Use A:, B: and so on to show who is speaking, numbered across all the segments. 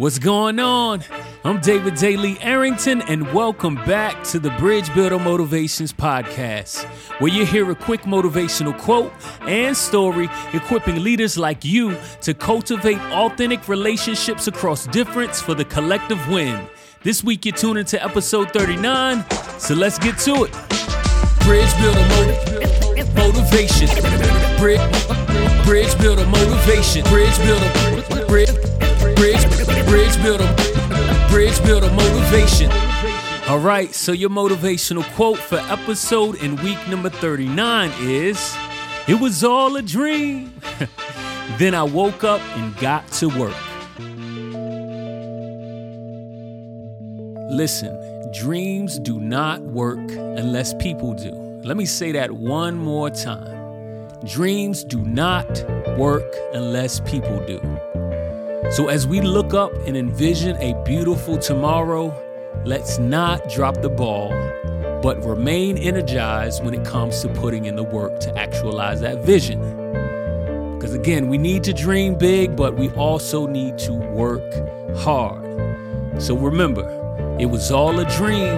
A: What's going on? I'm David Daly Arrington, and welcome back to the Bridge Builder Motivations Podcast, where you hear a quick motivational quote and story equipping leaders like you to cultivate authentic relationships across difference for the collective win. This week, you're tuning to episode 39, so let's get to it. Bridge Builder motiv- Motivation. Bridge, bridge Builder Motivation. Bridge Builder. Bridge Motivation. All right, so your motivational quote for episode in week number 39 is It was all a dream. then I woke up and got to work. Listen, dreams do not work unless people do. Let me say that one more time. Dreams do not work unless people do. So, as we look up and envision a beautiful tomorrow, let's not drop the ball, but remain energized when it comes to putting in the work to actualize that vision. Because again, we need to dream big, but we also need to work hard. So, remember, it was all a dream.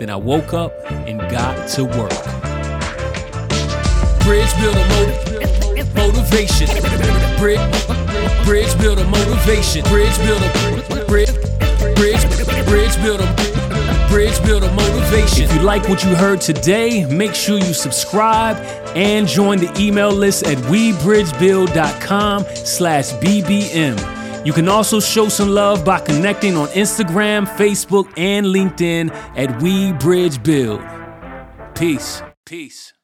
A: Then I woke up and got to work. Bridge builder motivation. Bridge, bridge builder motivation. Bridge builder. Bridge, bridge, bridge builder. Bridge builder motivation. If you like what you heard today, make sure you subscribe and join the email list at webridgebuild.com slash bbm. You can also show some love by connecting on Instagram, Facebook, and LinkedIn at WeBridgeBuild. Peace. Peace.